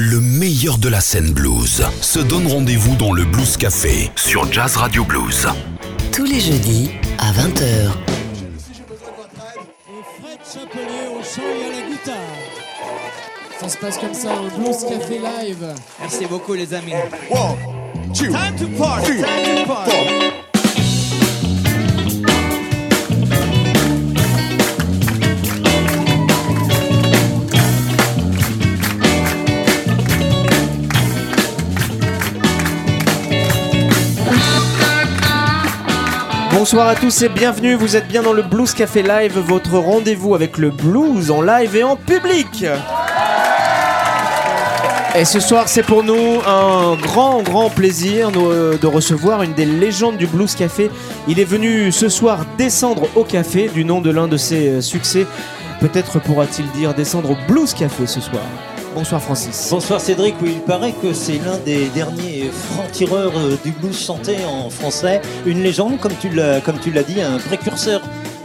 Le meilleur de la scène blues se donne rendez-vous dans le Blues Café sur Jazz Radio Blues. Tous les jeudis à 20h. Et Fred Chapelier au chant et à la guitare. Ça se passe comme ça au Blues Café Live. Merci beaucoup les amis. One, two, Time to party, three, time to party. Bonsoir à tous et bienvenue, vous êtes bien dans le Blues Café Live, votre rendez-vous avec le blues en live et en public. Et ce soir, c'est pour nous un grand, grand plaisir nous, de recevoir une des légendes du Blues Café. Il est venu ce soir descendre au café du nom de l'un de ses euh, succès. Peut-être pourra-t-il dire descendre au Blues Café ce soir. Bonsoir Francis. Bonsoir Cédric, oui, il paraît que c'est l'un des derniers francs-tireurs euh, du blues chanté en français. Une légende, comme tu l'as, dit, un précurseur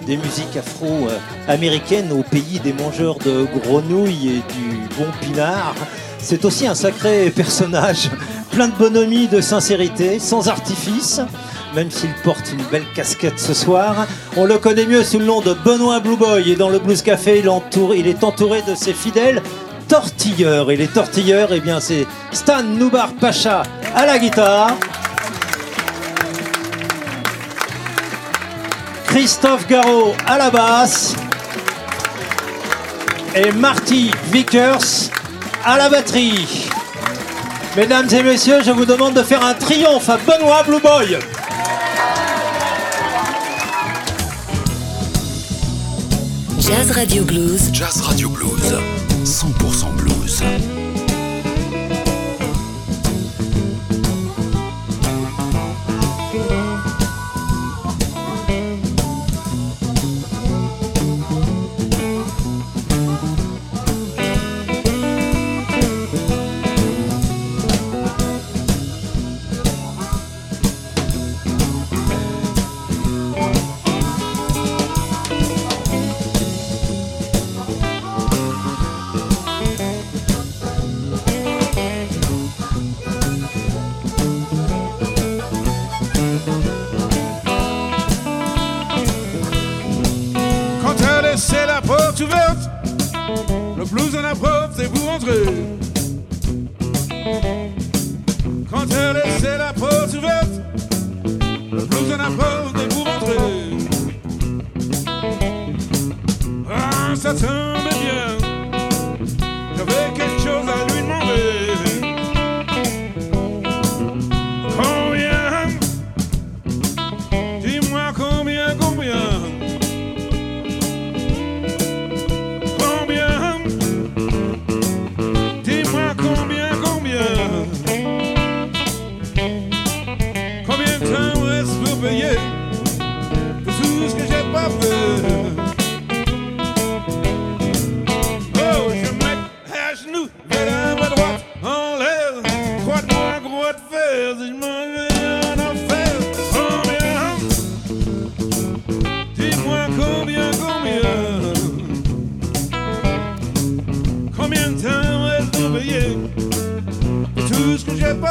des musiques afro-américaines au pays des mangeurs de grenouilles et du bon pinard. C'est aussi un sacré personnage, plein de bonhomie, de sincérité, sans artifice. Même s'il porte une belle casquette ce soir, on le connaît mieux sous le nom de Benoît Blue Boy. Et dans le Blues Café, il, il est entouré de ses fidèles tortilleurs. Et les tortilleurs, eh bien, c'est Stan Noubar Pacha à la guitare. Christophe Garot à la basse. Et Marty Vickers à la batterie. Mesdames et messieurs, je vous demande de faire un triomphe à Benoît Blue Boy. Jazz Radio Blues. Jazz Radio Blues, 100% blues.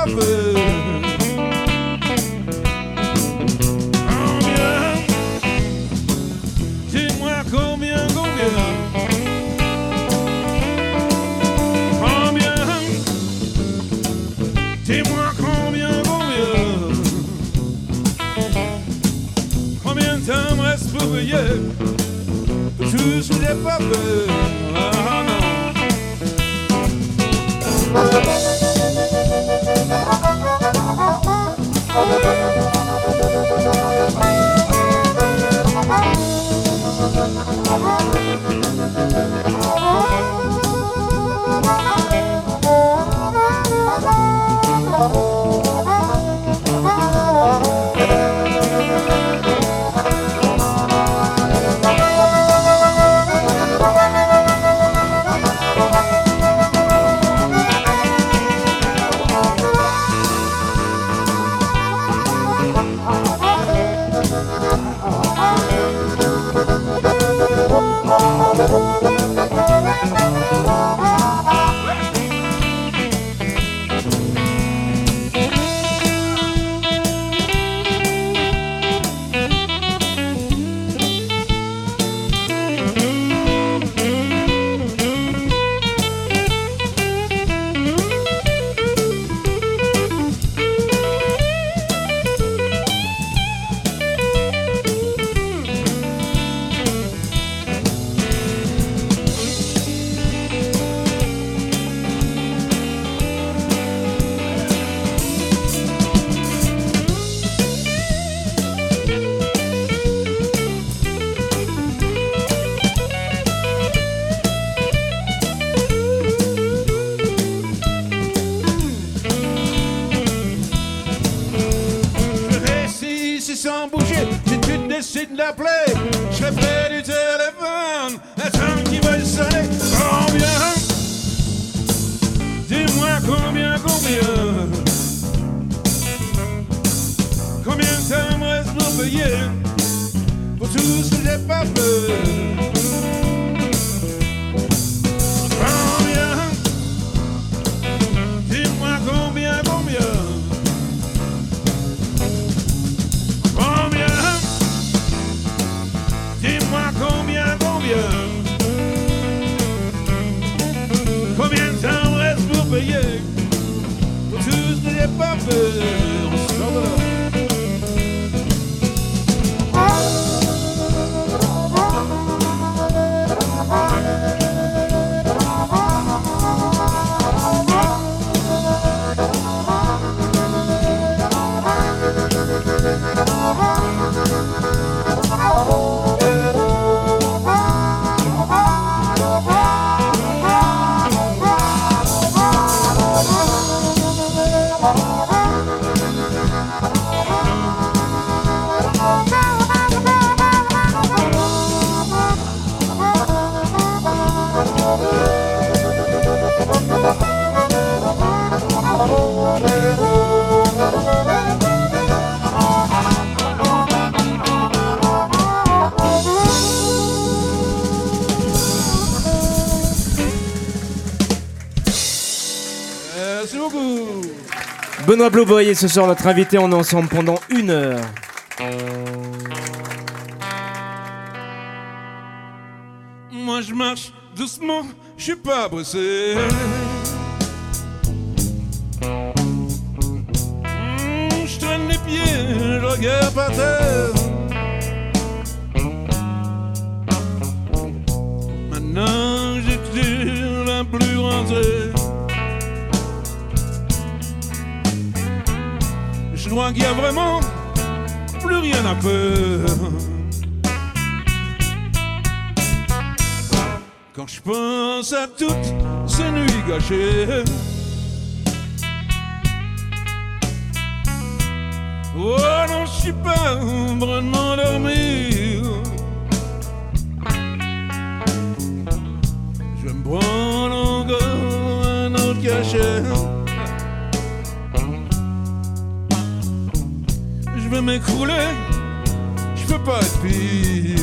Ce décide d'appeler, je serai près du téléphone. Attends qu'il va sonner. Combien Dis-moi combien, combien Combien ça me reste pour payer Pour tout ce que j'ai pas fait? Que Benoît Blowboy est ce soir notre invité. On est ensemble pendant une heure. Moi je marche doucement, je suis pas pressé. Hmm, Je traîne les pieds, je regarde par terre. Crois qu'il y a vraiment plus rien à faire. Quand je pense à toutes ces nuits gâchées Oh non, je suis pas en train de m'endormir Je me prendre encore un autre cachet Je vais m'écrouler, je peux pas être pire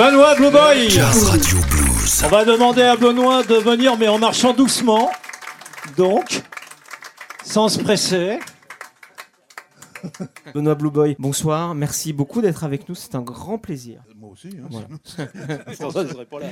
Benoît Blue Boy Jazz Radio Blues. On va demander à Benoît de venir, mais en marchant doucement. Donc, sans se presser. Benoît Blue Boy, bonsoir. Merci beaucoup d'être avec nous. C'est un grand plaisir. Moi aussi. Hein, Voilà. Sans ça, je serais pas là.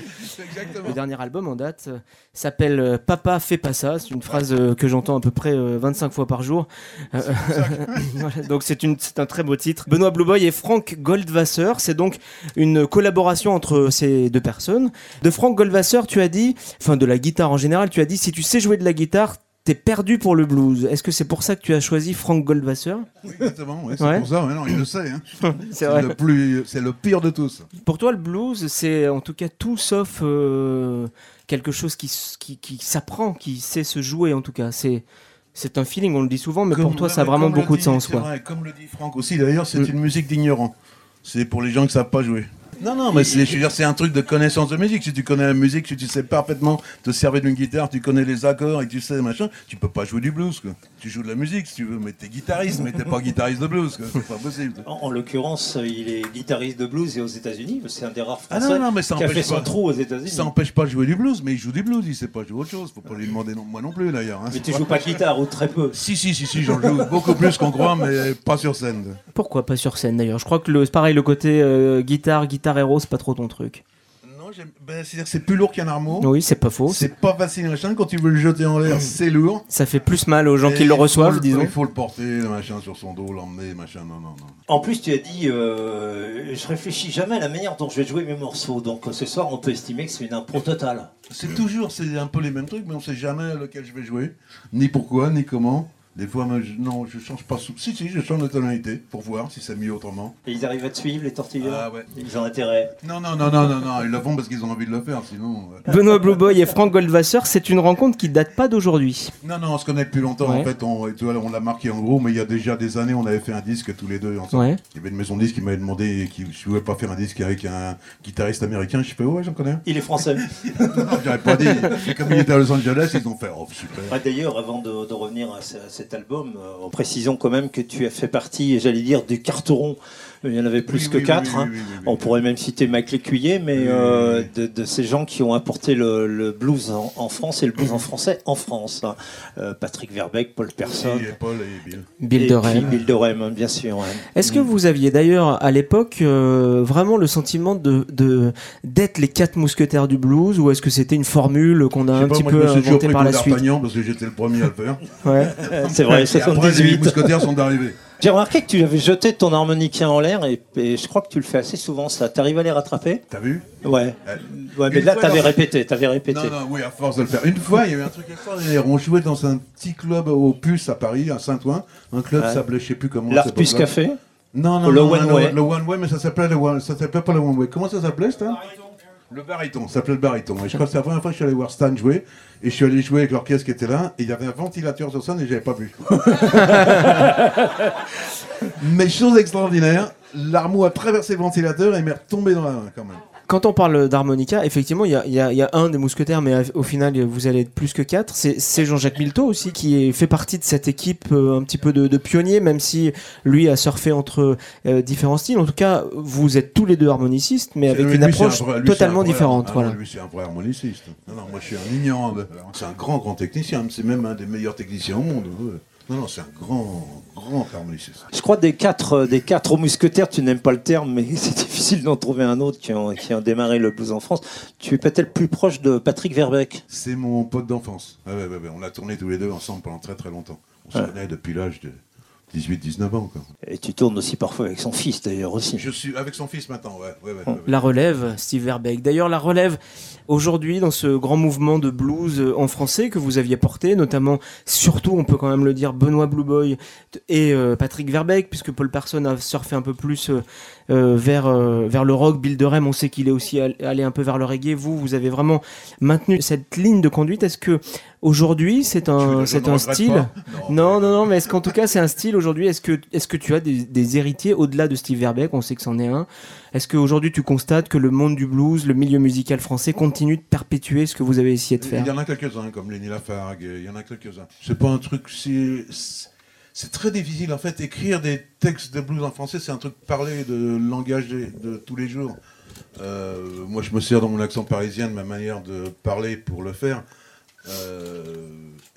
Exactement. Le dernier album en date euh, s'appelle euh, Papa fais pas ça. C'est une phrase euh, que j'entends à peu près euh, 25 fois par jour. Euh, voilà, donc c'est un très beau titre. Benoît Blue Boy et Frank Goldwasser. C'est donc une collaboration entre ces deux personnes. De Frank Goldwasser, tu as dit, enfin de la guitare en général, tu as dit si tu sais jouer de la guitare, t'es perdu pour le blues. Est-ce que c'est pour ça que tu as choisi Frank Goldwasser? Oui, exactement. ouais, c'est Ouais. pour ça. ouais, non, il le sait. hein. C'est le plus, c'est le pire de tous. Pour toi, le blues, c'est en tout cas tout sauf euh, quelque chose qui, qui, qui s'apprend, qui sait se jouer en tout cas. C'est c'est un feeling, on le dit souvent, mais pour toi, ça a vraiment beaucoup de sens. Quoi. vrai, comme le dit Franck aussi, d'ailleurs, c'est Mm. une musique d'ignorant. C'est pour les gens qui savent pas jouer. Non, non, mais c'est, je veux dire, c'est un truc de connaissance de musique. Si tu connais la musique, si tu sais parfaitement te servir d'une guitare, tu connais les accords et tu sais machin, tu peux pas jouer du blues. Quoi. Tu joues de la musique si tu veux, mais t'es guitariste, mais t'es pas guitariste de blues. Quoi. C'est pas possible. En, en l'occurrence, il est guitariste de blues et aux États-Unis. C'est un des rares Ah Français non, non, mais ça qui a fait son pas. trou aux États-Unis. Ça empêche pas de jouer du blues, mais il joue du blues, il sait pas jouer autre chose. Faut pas lui demander non, moi non plus d'ailleurs. hein. Mais tu joues pas de guitare ou très peu. Si, si, si, si, j'en joue beaucoup plus qu'on croit, mais pas sur scène. Pourquoi pas sur scène d'ailleurs? Je crois que le, c'est pareil, le côté euh, guitare, guitare héros, c'est pas trop ton truc. Non, j'aime- ben, c'est-à-dire que c'est plus lourd qu'un armeau. Oui, c'est pas faux. C'est pas facile machin. Quand tu veux le jeter en l'air, c'est lourd. Ça fait plus mal aux gens Et qui il le faut reçoivent, disons. Il faut le porter, le machin sur son dos, l'emmener, machin. Non, non, non. En plus, tu as dit, euh, je réfléchis jamais à la manière dont je vais jouer mes morceaux. Donc euh, ce soir, on peut estimer que c'est une impro totale. C'est toujours, c'est un peu les mêmes trucs, mais on sait jamais lequel je vais jouer, ni pourquoi, ni comment. Des fois, moi, je- non, je change pas. sous- Si, si, je change de tonalité pour voir si c'est mieux autrement. Et ils arrivent à te suivre, les tortilleurs Ah ouais. Ils ont intérêt. Non, non, non, non, non, non, ils le font parce qu'ils ont envie de le faire, sinon. euh. Benoît Blue Boy et Frank Goldwasser, c'est une rencontre qui date pas d'aujourd'hui. Non, non, on se connaît depuis longtemps. Ouais. En fait, on, tu vois, on l'a marqué en gros, mais il y a déjà des années, on avait fait un disque tous les deux ensemble. Ouais. Il y avait une maison de disque qui m'avait demandé qui, je voulais pas faire un disque avec un guitariste américain. Je fais, ouais, j'en connais un. Il est français. Non, j'aurais pas dit. Et comme il était à Los Angeles, ils ont fait, oh, super. Ah, D'ailleurs, avant de, de revenir à, ce- à album, euh, en précisant quand même que tu as fait partie, j'allais dire, du carteron. Il y en avait plus Oui, que oui, quatre. oui, hein. oui, oui, oui, On pourrait même citer Mike Lécuyer, mais euh, oui. de, de ces gens qui ont apporté le, le blues en, en France et le blues en français en France. hein. Euh, Patrick Verbeck, Paul Persson. Oui, et Paul et Bill. Bill et de puis Rem. Bill de Rem, hein, bien sûr. ouais. Est-ce que vous aviez d'ailleurs à l'époque euh, vraiment le sentiment de de- d'être les quatre mousquetaires du blues ou est-ce que c'était une formule qu'on a un pas, petit moi, peu je me suis toujours inventée pris par la suite parce que j'étais le premier à le faire. Ouais. C'est vrai, Et après, les 78. mousquetaires sont arrivés. J'ai remarqué que tu avais jeté ton harmonica en l'air et, et je crois que tu le fais assez souvent. Ça, t'arrives à les rattraper? T'as vu? Ouais. Euh, Ouais, mais là, t'avais dans- répété, t'avais répété. Non, non, oui, à force de le faire. Une fois, il y avait un truc extraordinaire. On jouait dans un petit club au Puce à Paris, à Saint-Ouen. Un club Ouais. s'appelait, je sais plus comment. L'Arpus. Café? Non, non, Le non, One non, Way. Le One Way, mais ça s'appelait le One, ça s'appelait pas le One Way. Comment ça s'appelait, Stan? Le baryton, ça s'appelait le baryton. Et je crois que c'est la première fois que je suis allé voir Stan jouer. Et je suis allé jouer avec l'orchestre qui était là. Et il y avait un ventilateur sur scène et j'avais pas vu. mais chose extraordinaire, l'armeau a traversé le ventilateur et m'est retombé dans la main quand même. Quand on parle d'harmonica, effectivement, il y y y a un des mousquetaires, mais au final, vous allez être plus que quatre. C'est Jean-Jacques Milteau aussi qui est- fait partie de cette équipe euh, un petit peu de, de pionniers, même si lui a surfé entre euh, différents styles. En tout cas, vous êtes tous les deux harmonicistes, mais avec Lui, une lui, approche un lui, totalement un vrai- différente. ah, voilà. non, lui, c'est un vrai harmoniciste. Non, non, moi, je suis un ignorant. C'est un grand, grand technicien. C'est même un des meilleurs techniciens au monde. ouais. Non, non, c'est un grand, grand harmoniciste. Je crois des quatre, euh, des quatre mousquetaires, tu n'aimes pas le terme, mais c'est difficile d'en trouver un autre qui ont, qui démarré le blues en France. Tu es peut-être plus proche de Patrick Verbeek. C'est mon pote d'enfance. Ouais, ouais, ouais, ouais. On a tourné tous les deux ensemble pendant très très longtemps. On se connaît depuis l'âge de 18-19 ans. Quoi. Et tu tournes aussi parfois avec son fils d'ailleurs aussi. Je suis avec son fils maintenant, ouais. ouais, ouais, ouais, ouais. La relève, Steve Verbeek. D'ailleurs, la relève, aujourd'hui, dans ce grand mouvement de blues euh, en français que vous aviez porté, notamment, surtout, on peut quand même le dire, Benoît Blue Boy et euh, Patrick Verbeek, puisque Paul Person a surfé un peu plus euh, vers, euh, vers le rock. Bill Durham, on sait qu'il est aussi all- allé un peu vers le reggae. Vous, vous avez vraiment maintenu cette ligne de conduite. Est-ce que aujourd'hui, c'est un, c'est un style non, non, non, mais est-ce qu'en tout cas c'est un style aujourd'hui? Est-ce que, est-ce que tu as des, des héritiers au-delà de Steve Verbeek? On sait que c'en est un. Est-ce qu'aujourd'hui tu constates que le monde du blues, le milieu musical français continue de perpétuer ce que vous avez essayé de Il faire y en a quelques-uns, comme Lenny Lafargue, il y en a quelques-uns. C'est pas un truc, c'est. C'est très difficile en fait. Écrire des textes de blues en français, c'est un truc parler de langage de, tous les jours. Euh, moi, je me sers dans mon accent parisien de ma manière de parler pour le faire. Euh,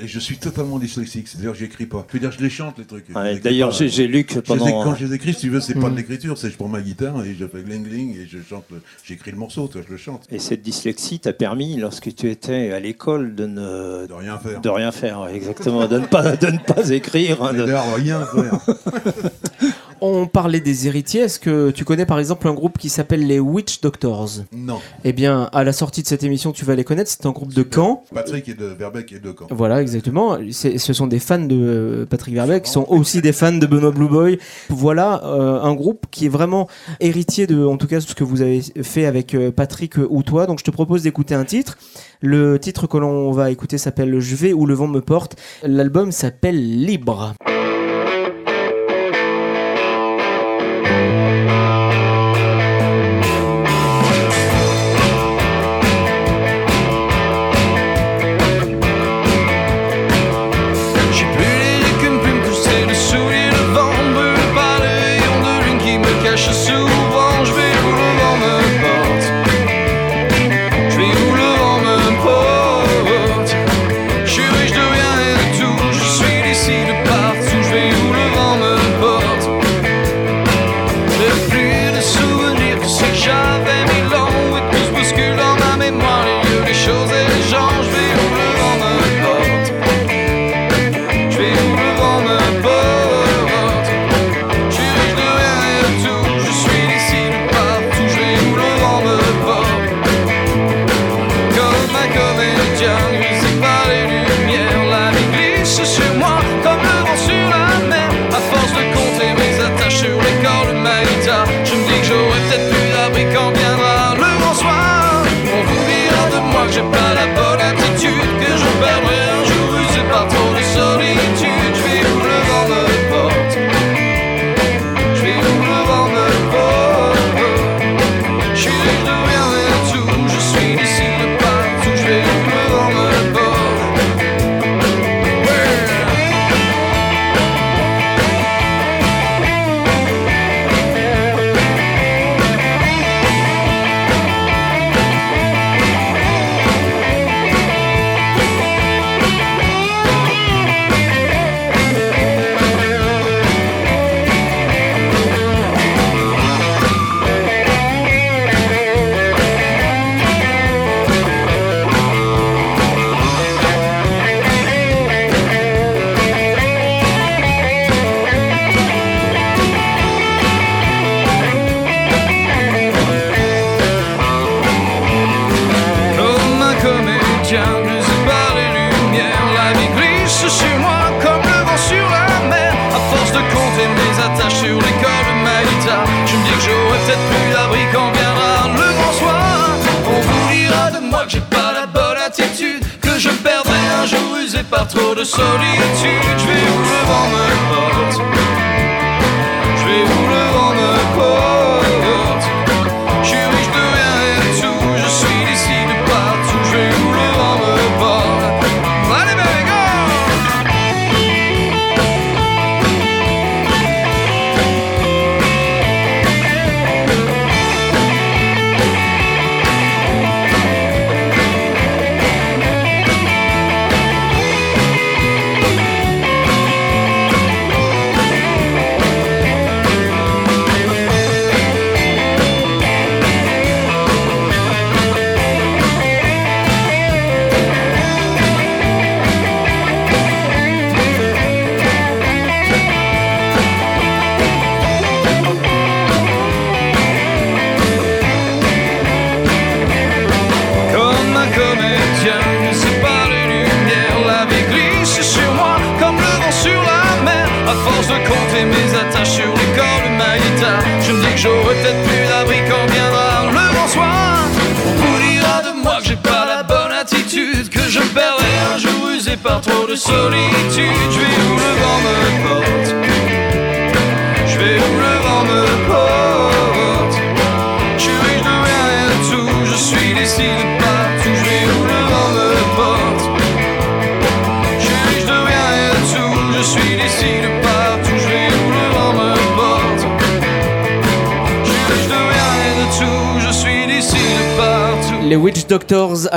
et je suis totalement dyslexique, c'est-à-dire j'écris pas. Je veux dire, je les chante les trucs. Ouais, D'ailleurs, pas. j'ai lu que Je les pendant. quand je les écris, si tu veux, c'est pas Mm. de l'écriture, c'est je prends ma guitare et je fais gling gling et je chante. J'écris le morceau, toi, je le chante. Et cette dyslexie t'a permis, lorsque tu étais à l'école, de ne De rien faire. de rien faire, exactement, de ne pas, de ne pas écrire. hein, de- de rien faire. On parlait des héritiers. Est-ce que tu connais par exemple un groupe qui s'appelle les Witch Doctors? Non. Eh bien, à la sortie de cette émission, tu vas les connaître. C'est un groupe de Caen. Patrick et de Verbeek et de Caen. Voilà, exactement. Ce sont des fans de euh, Patrick Verbeek, qui sont aussi des fans de Benoît Blue Boy. Voilà euh, un groupe qui est vraiment héritier de, en tout cas, ce que vous avez fait avec euh, Patrick ou toi. Donc, je te propose d'écouter un titre. Le titre que l'on va écouter s'appelle Je vais où le vent me porte. L'album s'appelle Libre.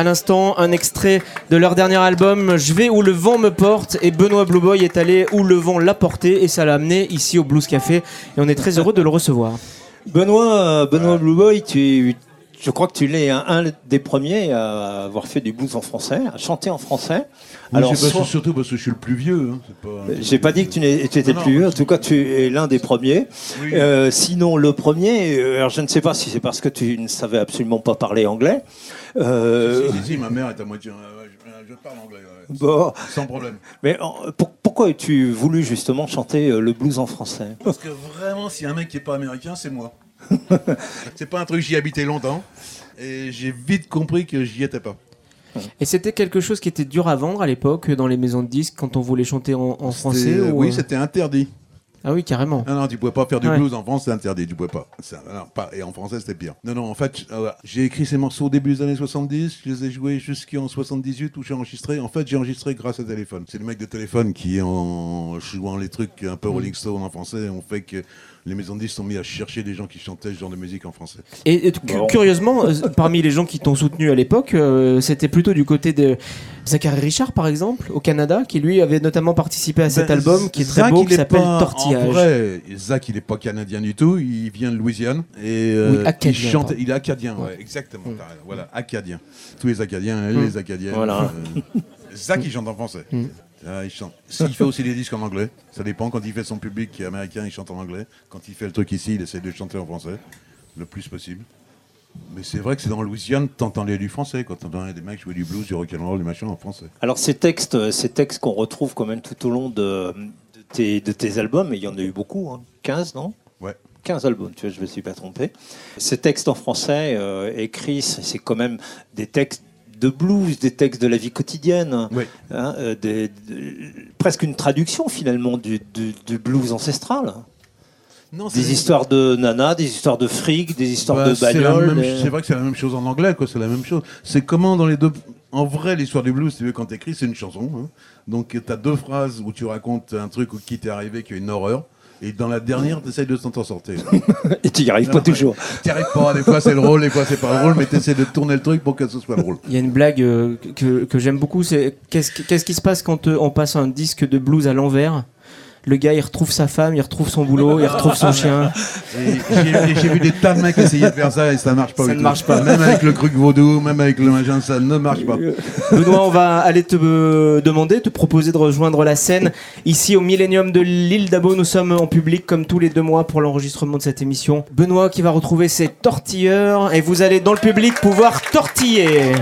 L'instant, un extrait de leur dernier album, Je vais où le vent me porte, et Benoît Blue Boy est allé où le vent l'a porté, et ça l'a amené ici au Blues Café, et on est très heureux de le recevoir. Benoît, euh, Benoît Blue Boy, tu, je crois que tu l'es un, un des premiers à avoir fait du blues en français, à chanter en français. Oui, Alors, que- soit- surtout parce que je suis le plus vieux. hein, pas- j'ai pas dit que tu étais non. plus vieux, en tout cas tu es l'un des premiers. Oui. Euh, sinon, le premier, euh, alors je ne sais pas si c'est parce que tu ne savais absolument pas parler anglais. Euh, Si, si, si, ma mère est à moitié. euh, je, parle anglais, ouais. bon, sans problème. mais pour- pourquoi as-tu voulu justement chanter le blues en français? Parce que vraiment, a un mec qui est pas américain, c'est moi. c'est pas un truc, j'y habitais longtemps. Et j'ai vite compris que j'y étais pas. Et c'était quelque chose qui était dur à vendre à l'époque, dans les maisons de disques, quand on voulait chanter en, en français ou, Oui, euh, c'était interdit. Ah oui, carrément. Non, non, tu pouvais pas faire du Ouais. blues en France, c'est interdit, tu pouvais pas. Non, pas. Et en français, c'était pire. Non, non, en fait, euh, j'ai écrit ces morceaux au début des années 70, je les ai joués jusqu'en 78 où j'ai enregistré. En fait, j'ai enregistré grâce au téléphone. C'est le mec de téléphone qui, en jouant les trucs un peu Rolling Stone en français, ont fait que les maisons de disques sont mis à chercher des gens qui chantaient ce genre de musique en français. Et, et cu- Bon. curieusement, euh, parmi les gens qui t'ont soutenu à l'époque, euh, c'était plutôt du côté de Zachary Richard, par exemple, au Canada, qui lui avait notamment participé à cet Ben, album qui est très Zach, beau, qui est s'appelle pas- En Tortillage. vrai, Zach, il est pas canadien du tout. Il vient de Louisiane et euh, Oui, acadien, il chante. Il est acadien, ouais, Ouais. exactement. Mm. Voilà, acadien. Tous les acadiens, Mm. les acadiens. Voilà. euh, Zach, il chante en français. Mm. Ah, il chante. S'il fait aussi des disques en anglais, ça dépend. Quand il fait son public qui est américain, il chante en anglais. Quand il fait le truc ici, il essaie de chanter en français, le plus possible. Mais c'est vrai que c'est dans Louisiane, t'entendais du français, quand t'entendais des mecs jouer du blues, du rock'n'roll, du machin en français. Alors ces textes, euh, ces textes qu'on retrouve quand même tout au long de, de tes, de tes albums, et il y en a eu beaucoup, hein, 15 non? Ouais. 15 albums, tu vois, je ne me suis pas trompé. Ces textes en français euh, écrits, c'est quand même des textes de blues, des textes de la vie quotidienne, hein, euh, des- de- presque une traduction finalement du, du- du blues ancestral. Non, Des histoires de nana, des histoires de fric, des histoires Bah, de bagnole. C'est vrai que c'est la même chose en anglais, quoi. C'est la même chose. C'est comment dans les deux. En vrai, l'histoire du blues, tu veux, quand t'écris, c'est une chanson. hein. Donc, t'as deux phrases où tu racontes un truc qui t'est arrivé, qui est une horreur. Et dans la dernière, t'essayes de t'en sortir. Et tu n'y arrives pas toujours. T'y arrives pas. Des fois, c'est le rôle, des fois, c'est pas le rôle, mais t'essaies de tourner le truc pour que ce soit drôle. Il y a une blague euh, que, que j'aime beaucoup, c'est qu'est-ce qui- qu'est-ce qui se passe quand euh, on passe un disque de blues à l'envers? Le gars, il retrouve sa femme, il retrouve son boulot, il retrouve son chien. Et j'ai vu des tas de mecs essayer de faire ça et ça marche pas. Ça du ne tout. marche pas. Même avec le truc vaudou, même avec le machin, ça ne marche pas. Benoît, on va aller te euh, demander, te proposer de rejoindre la scène ici au Millennium de l'île d'Abo. Nous sommes en public comme tous les deux mois pour l'enregistrement de cette émission. Benoît qui va retrouver ses tortilleurs et vous allez dans le public pouvoir tortiller.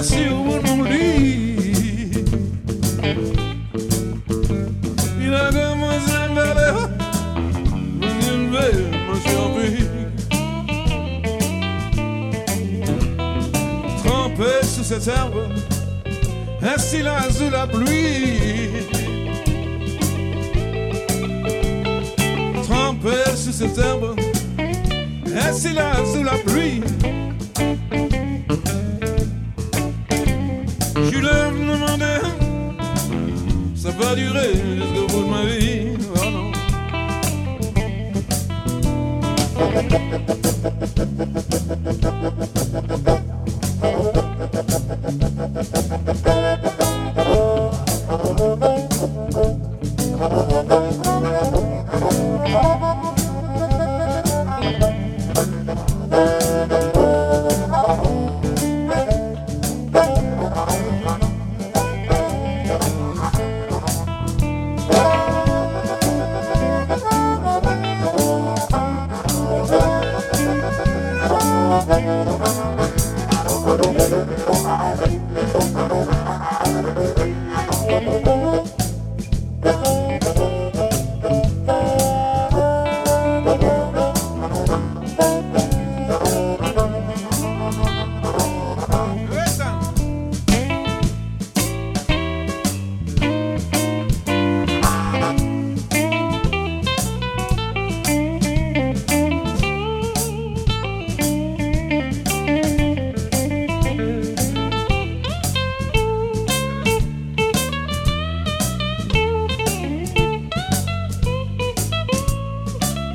nasceu num li E na gama zambele Vanin veio, mas eu vi Trempé sous cette herbe. Un silence de la pluie Trempé sous cette herbe. Un silence sous la pluie Ça va durer jusqu'au bout de ma vie. Oh non.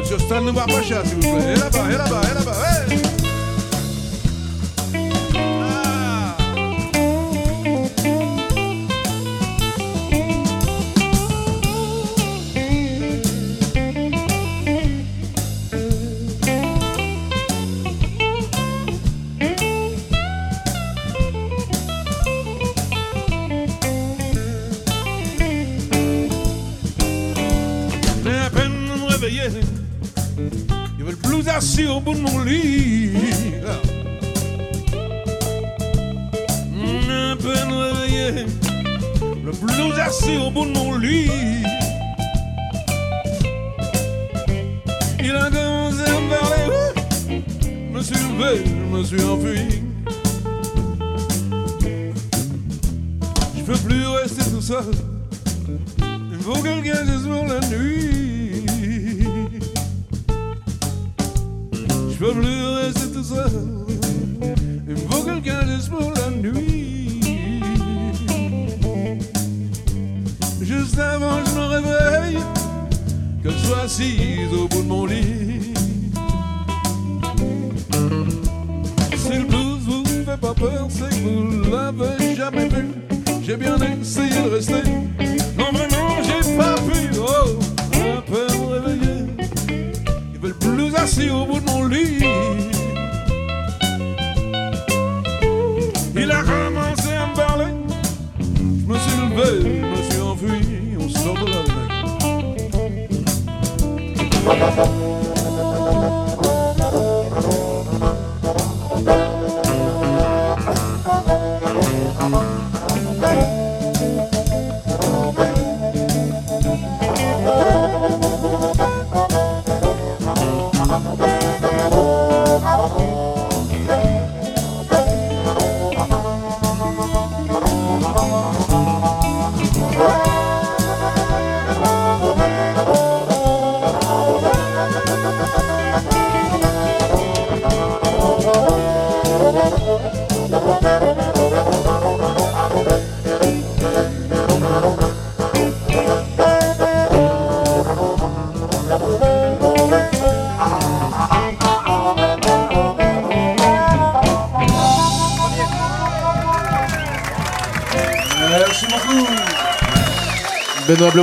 Monsieur Stan, ne voit pas cher, s'il vous plaît. Et là-bas, et là-bas, et là-bas, hey no livro.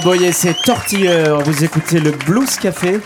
Boyer, c'est Tortilleur. Vous écoutez le Blues Café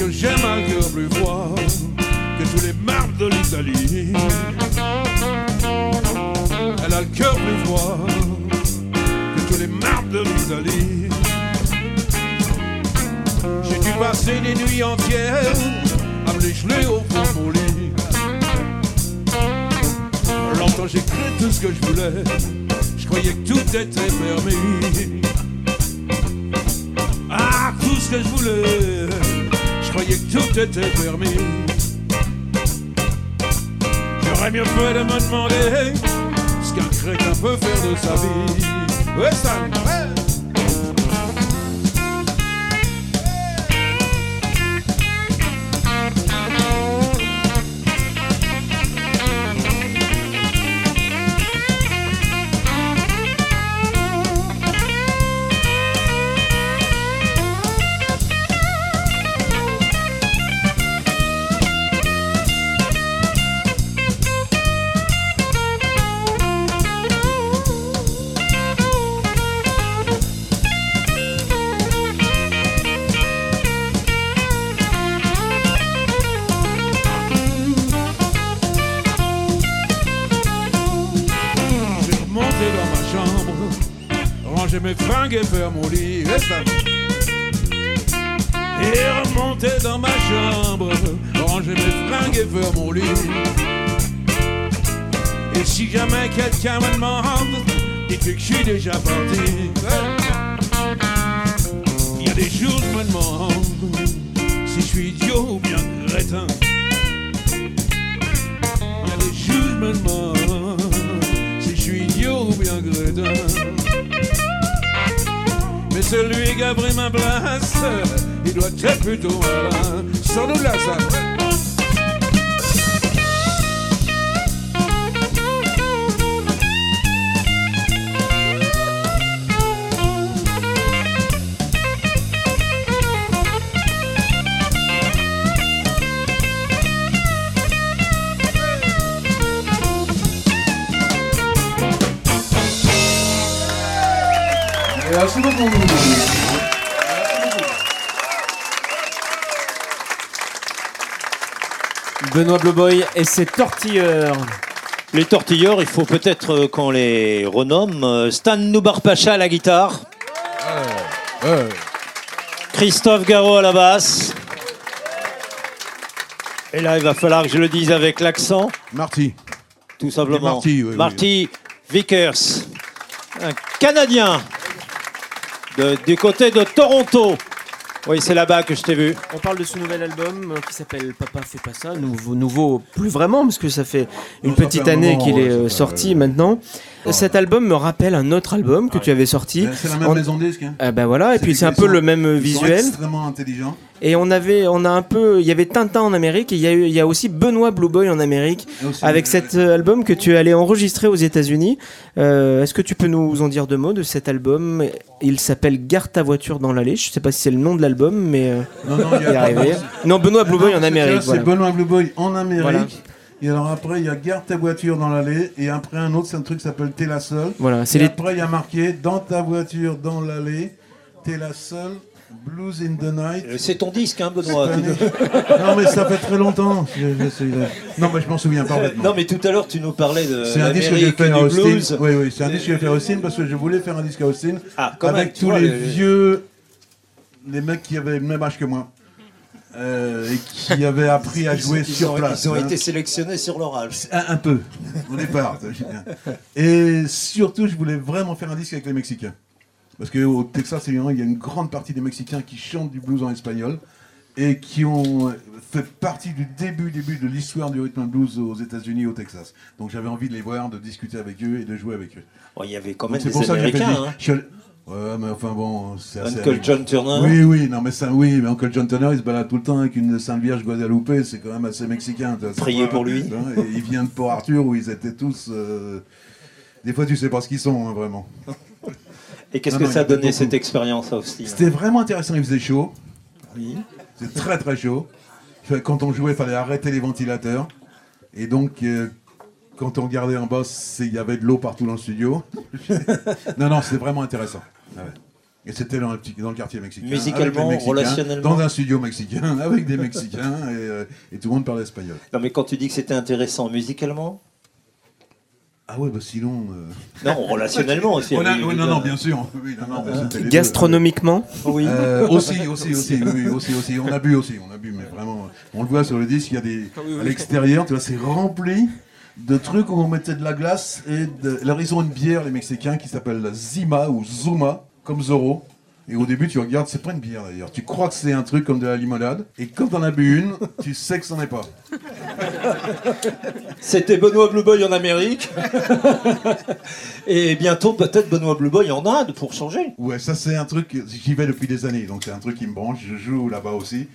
que j'aime le cœur plus froid que tous les marbres de l'Italie. Elle a le cœur plus froid que tous les marbres de l'Italie. J'ai dû passer des nuits entières à me l'écheler au fond de mon lit. Longtemps j'ai cru tout ce que je voulais, je croyais que tout était permis. Ah, tout ce que je voulais, je croyais que tout était permis. J'aurais mieux fait de me demander ce qu'un crétin peut faire de sa vie. Déjà parti. Il y a des jours, je me demande si je suis idiot ou bien crétin. Il y a des jours, je me demande si je suis idiot ou bien crétin. Mais celui qui a pris ma place, il doit être plutôt malin. Sans nous là, ça. Merci beaucoup. Benoît Blowboy et ses tortilleurs. Les tortilleurs, il faut peut-être euh, qu'on les renomme. Euh, Stan Noubarpacha à la guitare. Christophe Garot à la basse. Et là, il va falloir que je le dise avec l'accent, Marty. tout simplement. Marty, oui, oui. Marty Vickers, un Canadien de- du côté de Toronto. Oui, c'est là-bas que je t'ai vu. On parle de ce nouvel album euh, qui s'appelle Papa fait pas ça, nouveau, nouveau plus vraiment parce que ça fait une Non, petite fait un année qu'il ouais, est euh, sorti maintenant. Cet album me rappelle un autre album que tu avais sorti. C'est la même En- maison. Hein. Ah bah voilà, et puis c'est un peu le même euh, Ils sont visuel. extrêmement intelligents. Et on avait, on a un peu, il y avait Tintin en Amérique et il y a, eu- il y a aussi Benoît Blue Boy en Amérique avec euh, cet euh, album que tu es allé enregistrer aux États-Unis. Euh, Est-ce que tu peux nous en dire deux mots de cet album? Il s'appelle Garde ta voiture dans l'allée. Je sais pas si c'est le nom de l'album, mais Non, non, il y il est a arrivé. pas- Non, Benoît Blue Boy Non, en Amérique. voilà. C'est Benoît Blue Boy en Amérique. Voilà. Et alors après, il y a Garde ta voiture dans l'allée. Et après, un autre, c'est un truc qui s'appelle T'es la seule. Voilà, c'est Et les. après, il y a marqué Dans ta voiture dans l'allée, T'es la seule. Blues in the night. Euh, C'est ton disque, hein, Benoît. non, mais ça fait très longtemps. Je- je là. Non, mais je m'en souviens parfaitement. Non, mais tout à l'heure, tu nous parlais de C'est un disque que j'ai fait à Austin. Oui, oui, c'est un disque que j'ai fait à Austin parce que je voulais faire un disque à Austin Ah, avec tous vois, les le- vieux, les mecs qui avaient le même âge que moi euh, et qui avaient appris à jouer Ils sur ont- place. Ils ont hein. été sélectionnés sur l'oral. Un, un peu, au départ. Et surtout, je voulais vraiment faire un disque avec les Mexicains. Parce qu'au Texas, évidemment, il y a une grande partie des Mexicains qui chantent du blues en espagnol et qui ont fait partie du début, début de l'histoire du rhythm and blues aux États-Unis au Texas. Donc j'avais envie de les voir, de discuter avec eux et de jouer avec eux. Bon, il y avait quand même c'est des Américains. hein. Ouais, mais enfin bon, c'est assez. Uncle John Turner. Oui, oui, non, mais ça, oui, mais Uncle John Turner, il se balade tout le temps avec une Sainte Vierge Guadalupe, c'est quand même assez mexicain. Priez pour lui. hein, et il vient de Port Arthur où ils étaient tous. euh, Des fois, tu sais pas ce qu'ils sont, hein, vraiment. Et qu'est-ce que non, ça a donné cette expérience à Austin? C'était vraiment intéressant, il faisait chaud. Oui. C'est très très chaud. Quand on jouait, il fallait arrêter les ventilateurs. Et donc, euh, quand on regardait en bas, il y avait de l'eau partout dans le studio. non, non, c'était vraiment intéressant. Ah ouais. Et c'était dans, dans le quartier mexicain. Musicalement, Mexicains, relationnellement. Dans un studio mexicain, avec des Mexicains, et, euh, et tout le monde parlait espagnol. Non, mais quand tu dis que c'était intéressant musicalement Ah ouais, bah sinon... euh, Non, relationnellement aussi. on a- oui, non, non, bien sûr. Oui, non, non, mais c'était les deux. Gastronomiquement Oui. Euh, aussi, aussi, aussi, oui, aussi, aussi. On a bu aussi, on a bu, mais vraiment, on le voit sur le disque, il y a des, à l'extérieur, tu vois, c'est rempli de trucs où on mettait de la glace et de, alors ils ont une bière, les Mexicains, qui s'appelle la Zima ou Zuma, comme Zorro. Et au début, tu regardes, c'est pas une bière d'ailleurs. Tu crois que c'est un truc comme de la limonade. Et quand t'en as bu une, tu sais que c'en est pas. C'était Benoît Blue Boy en Amérique. Et bientôt, peut-être Benoît Blue Boy en Inde pour changer. Ouais, ça c'est un truc, j'y vais depuis des années, donc c'est un truc qui me branche. Je joue là-bas aussi.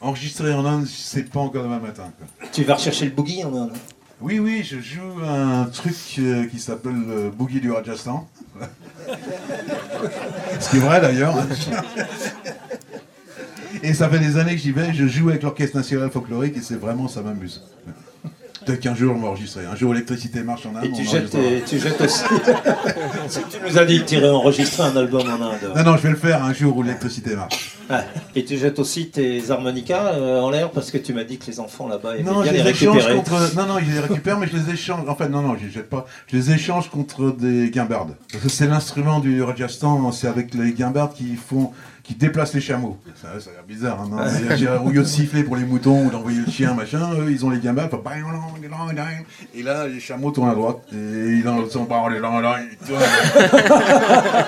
Enregistré en Inde, c'est pas encore demain matin. quoi. Tu vas rechercher le boogie en Inde. Oui, oui, je joue un truc euh, qui s'appelle le Boogie du Rajasthan. Ce qui est vrai d'ailleurs. Et ça fait des années que j'y vais, je joue avec l'Orchestre National Folklorique et c'est vraiment, ça m'amuse. Peut-être qu'un jour on va enregistrer. Un jour l'électricité marche en Inde. Et tu on jettes, tu jettes aussi. tu nous as dit que tu irais enregistrer un album en Inde. Non, non, je vais le faire un jour où l'électricité marche. Ah, Et tu jettes aussi tes harmonicas euh, en l'air parce que tu m'as dit que les enfants là-bas aimaient Non, je bien les les échange récupérer. contre. Non, non, je les récupère, mais je les échange. En fait, non, non, je les jette pas. Je les échange contre des guimbardes. Parce que c'est l'instrument du Rajasthan, c'est avec les guimbardes qui font. Qui déplacent les chameaux. Ça, ça a l'air bizarre, hein, non Au lieu de siffler pour les moutons ou d'envoyer le chien, machin, eux, ils ont les font Et là, les chameaux tournent à droite. Et ils en sont pas. ils tournent.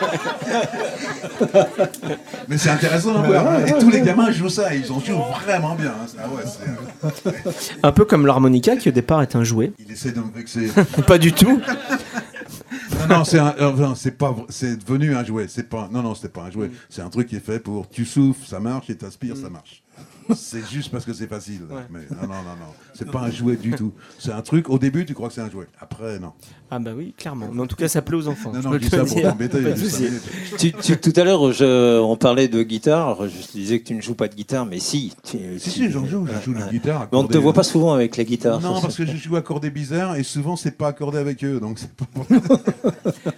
Mais c'est intéressant à voir. hein. Et tous les gamins jouent ça. Et ils en jouent vraiment bien. hein. Ah ouais, c'est- Un peu comme l'harmonica qui au départ est un jouet. Il essaie de me vexer. Pas du tout. Non, non, c'est un- euh, pas, c'est devenu un jouet. C'est pas, non, non, c'était pas un jouet. C'est un truc qui est fait pour, tu souffles, ça marche, et t'aspires, ça marche. C'est juste parce que c'est facile. Mais non, non, non, non. C'est pas un jouet du tout. C'est un truc, au début, tu crois que c'est un jouet. Après, non. Ah bah oui, clairement. Mais en tout cas, ça plaît aux enfants. Non, je non, je dis ça pour t'embêter. Tu- tu- tout à l'heure, on parlait de guitare. Je te disais que tu ne joues pas de guitare, mais si. Tu, Si, tu- si, j'en joue. Je joue de la guitare. Mais on ne te voit pas souvent avec la guitare. Non, parce que je joue accordé bizarre et souvent c'est pas accordé avec eux, donc pas.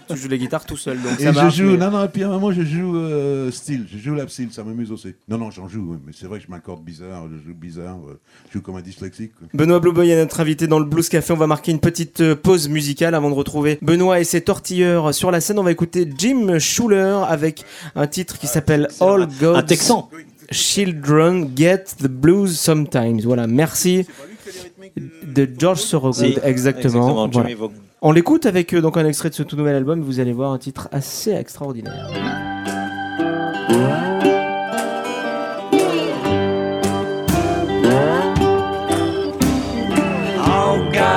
Tu joues la guitare tout seul, donc Et ça je marche. joue, mais- non, non, et puis à un moment je joue euh, style, je joue la style, ça m'amuse aussi. Non, non, j'en joue, mais c'est vrai que je m'accorde bizarre, je joue bizarre, euh, je joue comme un dyslexique. quoi. Benoît Blueboy est notre invité dans le Blues Café. On va marquer une petite euh, pause musicale avant de retrouver Benoît et ses tortilleurs sur la scène. On va écouter Jim Schuller avec un titre qui s'appelle All un God's Texan. Children Get the Blues Sometimes. Voilà, merci de George Sorogood. Si, exactement. Voilà. On l'écoute avec euh, donc un extrait de ce tout nouvel album. Vous allez voir un titre assez extraordinaire.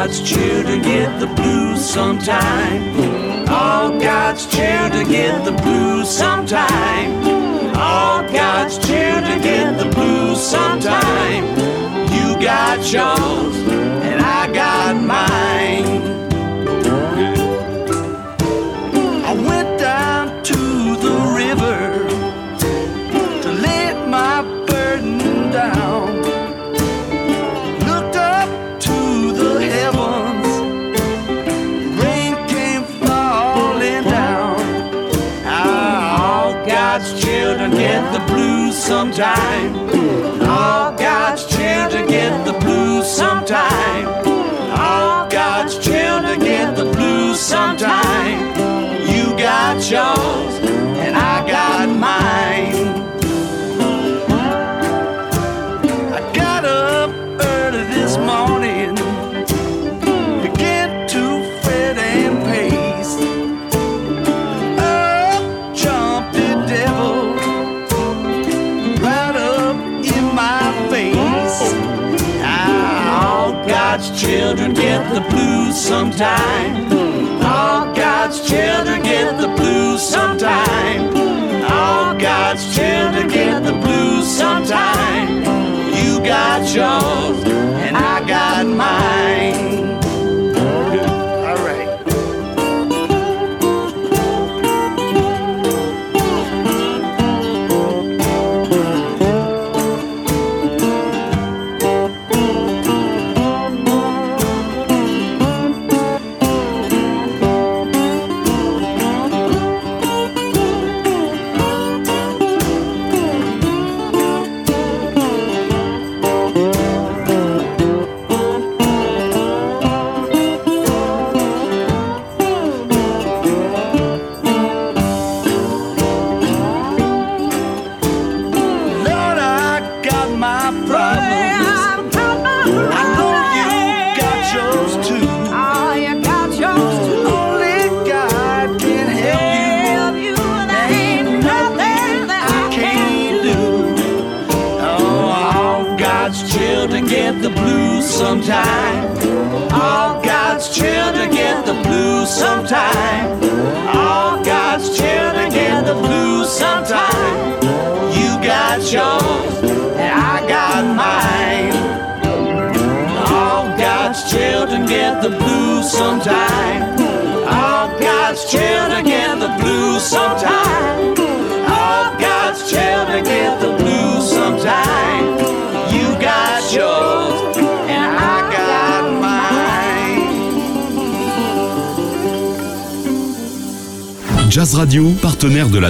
God's children get the blues sometime. All God's children get the blues sometime. All God's children get the blues sometime. You got yours, and I got mine. Sometime. All God's children get the blues sometime. All God's children get the blues sometime. You got yours, blues sometime. All God's children get the blues sometime.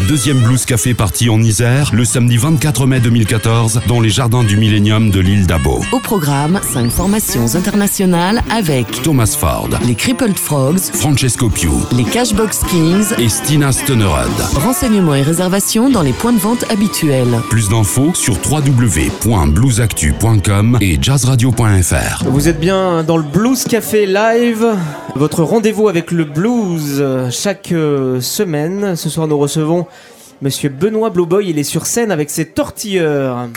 Deuxième Blues Café partie en Isère, le samedi 24 mai 2014, dans les jardins du Millennium de l'île d'Abo. Au programme, 5 formations internationales avec Thomas Ford, les Crippled Frogs, Francesco Piu les Cashbox Kings. et Stina Stenerud. Renseignements et réservations dans les points de vente habituels. Plus d'infos sur www.bluesactu.com et jazzradio.fr. Vous êtes bien dans le Blues Café Live, votre rendez-vous avec le blues euh, chaque euh, semaine. Ce soir, nous recevons Monsieur Benoît Blowboy. Il est sur scène avec ses tortilleurs.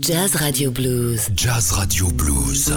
Jazz Radio Blues. Jazz Radio Blues.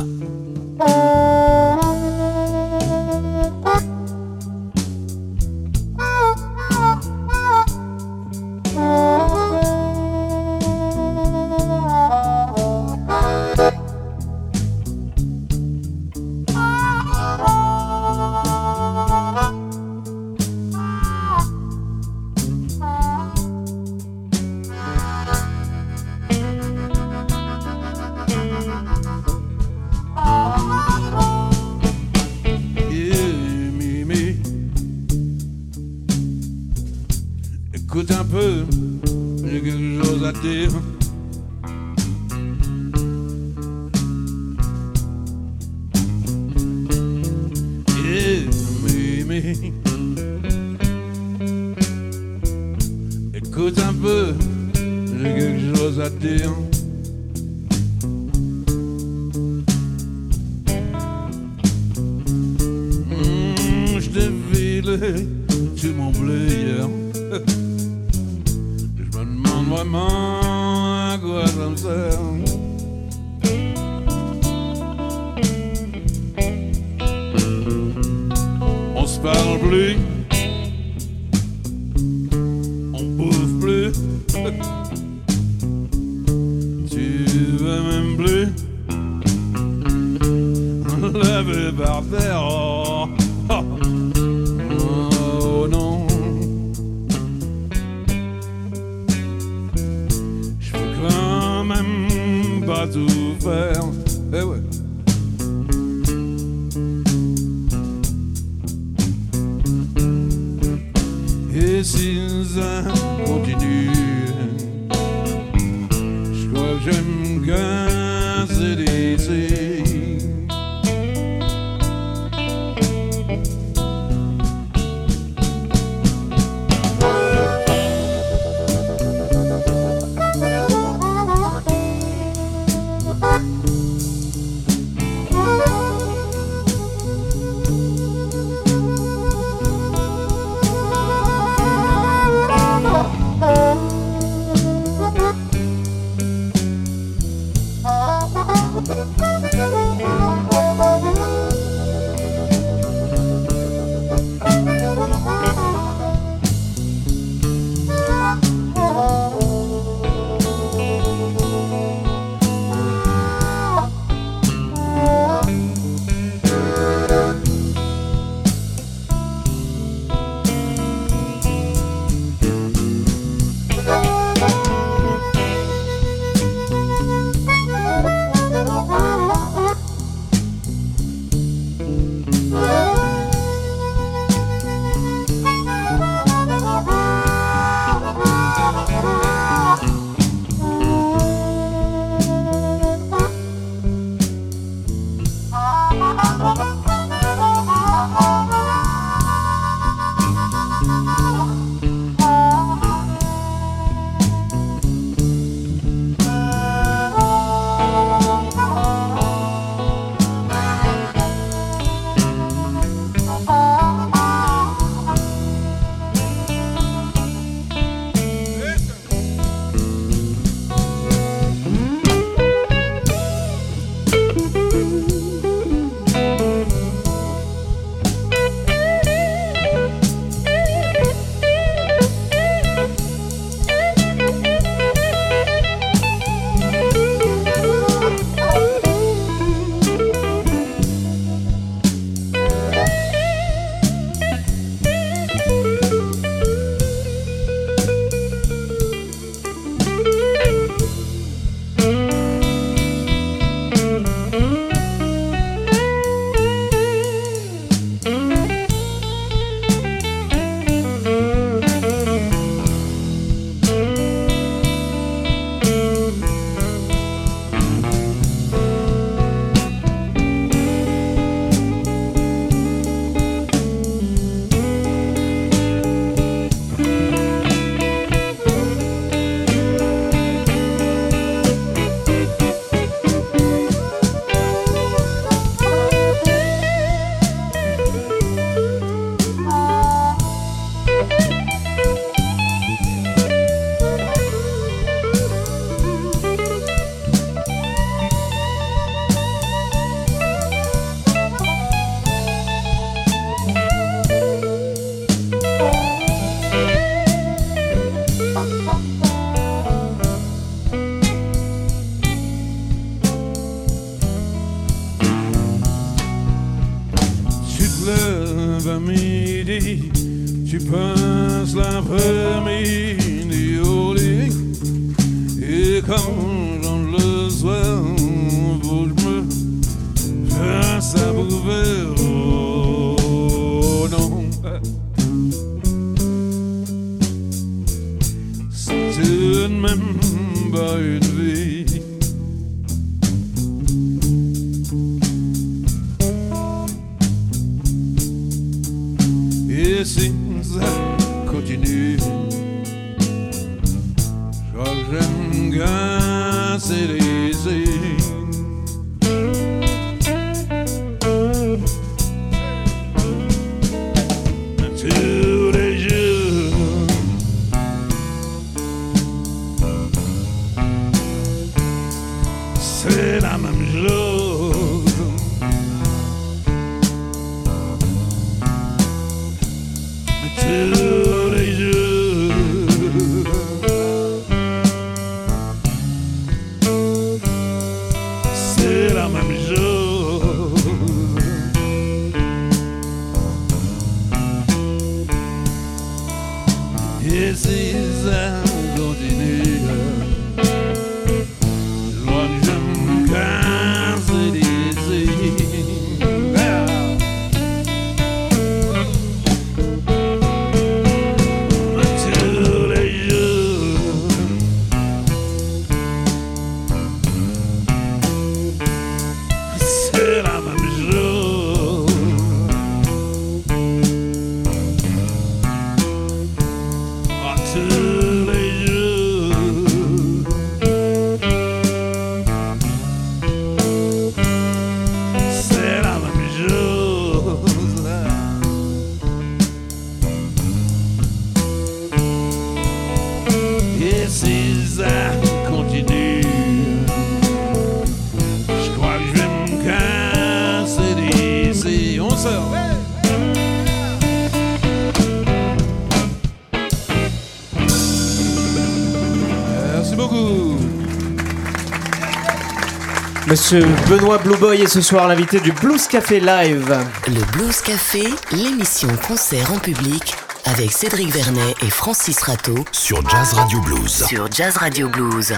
Monsieur Benoît Blue Boy est ce soir l'invité du Blues Café Live. Le Blues Café, l'émission concert en public avec Cédric Vernet et Francis Rateau Sur Jazz Radio Blues. sur Jazz Radio Blues.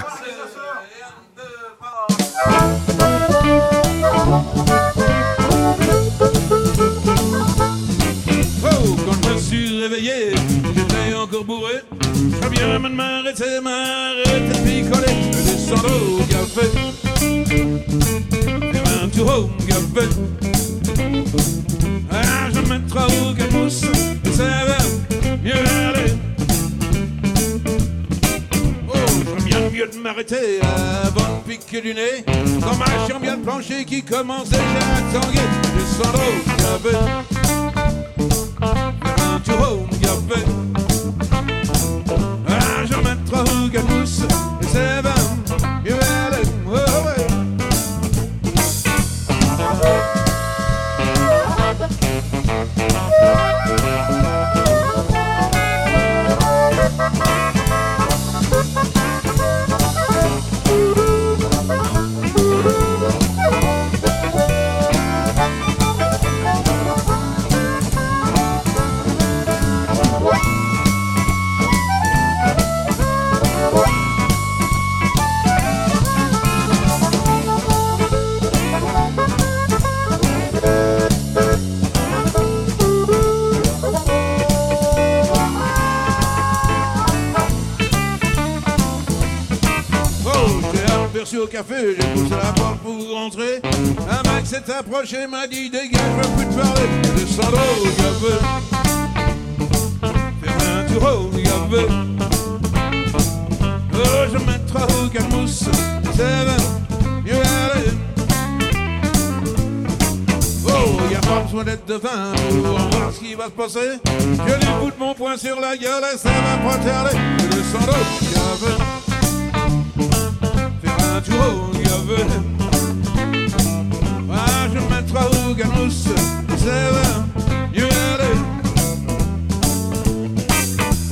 Plancher s'est approché, m'a dit dégage, je plus te parler. Descendre au café. Faire un tour au café. Oh, je mettrai au camousse. C'est bon, mieux aller. Oh, y a pas besoin d'être devin pour voir ce qui va se passer. Je lui fous mon poing sur la gueule et ça va pas tarder. Descendre au café faire un tour au café. Ah, je me mettrai au ganousse, c'est va mieux aller.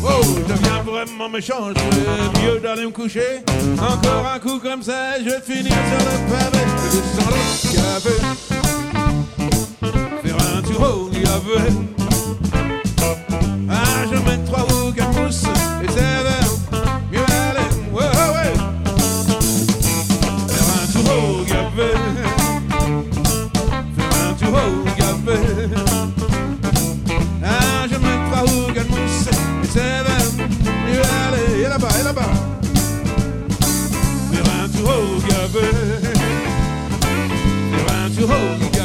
Oh, je deviens vraiment méchant, je ferais mieux d'aller me coucher. Encore un coup comme ça, je vais finir sur le pavé. Descends le café, faire un tour au café.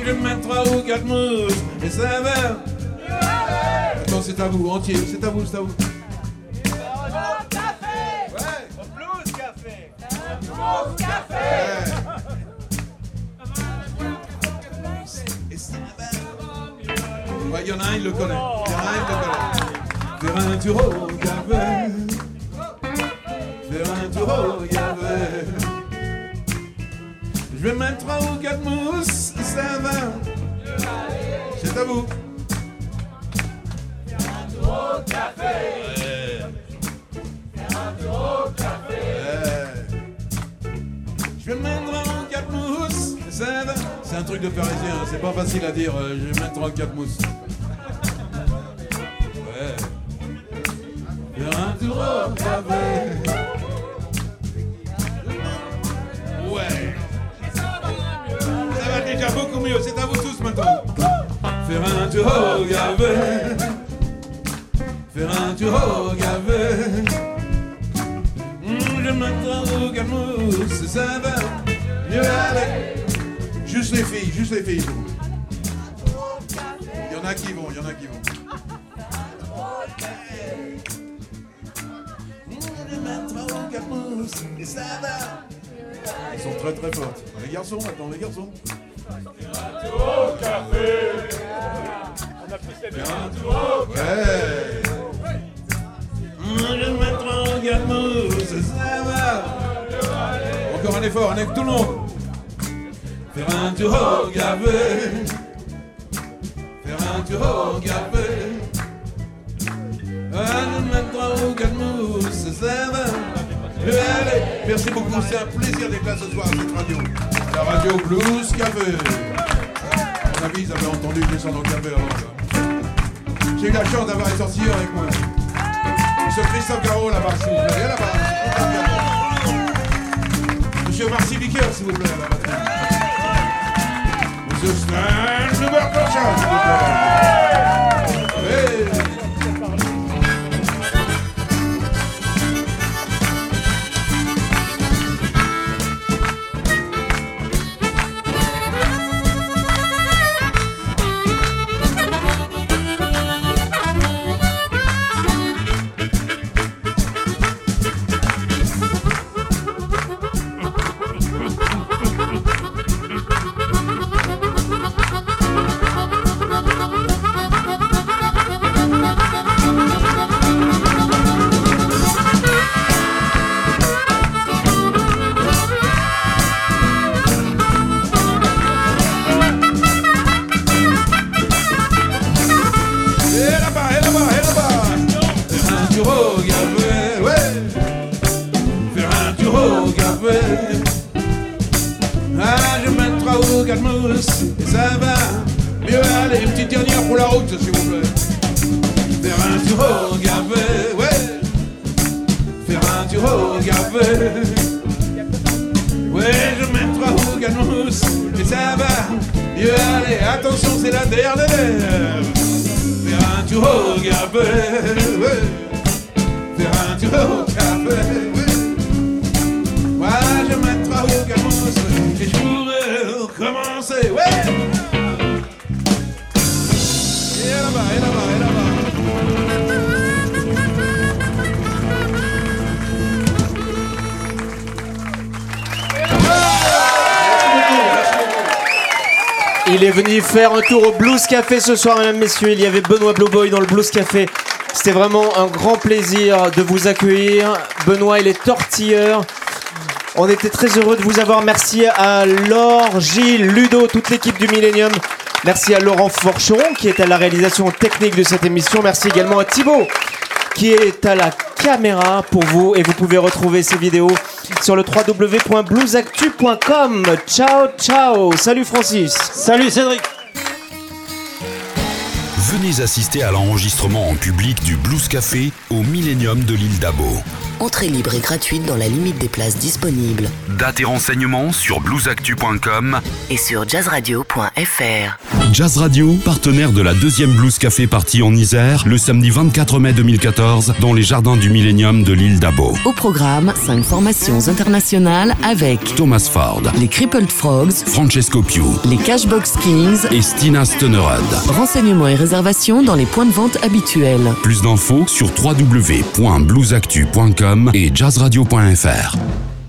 Mmh, Je mets trois ou quatre mousses et ça va. Attends, c'est à vous, entier. C'est à vous, c'est à vous. Ouais, il y en a un, il le connaît. Il y en a un, il le connaît. Faire un tour au café. Faire un tour au café. Je vais mettre trois ou quatre mousses et ça va. C'est à vous. Ouais. Je vais mettre trois ou quatre mousses et ça va. C'est un truc de parisien, hein, c'est pas facile à dire. euh, Je vais mettre trois ou quatre mousses. Ouais. Faire un tour au café. Ouais. Déjà beaucoup mieux, c'est à vous tous maintenant. Faire un tour au gavé. Faire un tour au. Mmh, je m'attends au gamousse, ça va mieux aller. Juste les filles, juste les filles. Il y en a qui vont, il y en a qui vont. Mmh, je m'attends au gamousse, et ça va. Ils sont au ça va. Encore un effort, avec tout le monde. Faire un tour au gavé. Faire un tour au gamousse, ça aller. Merci beaucoup, c'est un plaisir d'être là ce soir à cette radio. La radio Blues Café. À mon avis, ils avaient entendu descendre au café. J'ai eu la chance d'avoir les sorciers avec moi. Monsieur Christophe Garot là-bas, s'il vous plaît. Là-bas. Monsieur Marcy Vicker, s'il vous plaît, batterie. Monsieur Stan Schubert-Cochin, s'il vous plaît. Ouais, je mets trois mousses, et ça va mieux aller. Attention, c'est la dernière. Faire un tour au ouais. Faire un tour au ouais. Moi, je mettrai au gamousse et je pourrais recommencer, ouais. Et là-bas, là-bas. Il est venu faire un tour au Blues Café ce soir, mesdames, messieurs. Il y avait Benoît Blowboy dans le Blues Café. C'était vraiment un grand plaisir de vous accueillir. Benoît, il est tortilleur. On était très heureux de vous avoir. Merci à Laure, Gilles, Ludo, toute l'équipe du Millennium. Merci à Laurent Forcheron qui est à la réalisation technique de cette émission. Merci également à Thibaut qui est à la caméra pour vous et vous pouvez retrouver ces vidéos sur le www.bluesactu.com. Ciao, ciao. Salut Francis. Salut Cédric. Venez assister à l'enregistrement en public du Blues Café au Millennium de l'île d'Abo. Entrée libre et gratuite dans la limite des places disponibles. Date et renseignements sur bluesactu.com. Et sur jazzradio.fr. Jazz Radio, partenaire de la deuxième Blues Café partie en Isère, le samedi 24 mai 2014, dans les jardins du Millennium de l'île d'Abo. Au programme, 5 formations internationales avec Thomas Ford, les Crippled Frogs, Francesco Piu les Cashbox Kings. et Stina Stunnerud. Renseignements et réservations dans les points de vente habituels. Plus d'infos sur www.bluesactu.com et jazzradio.fr.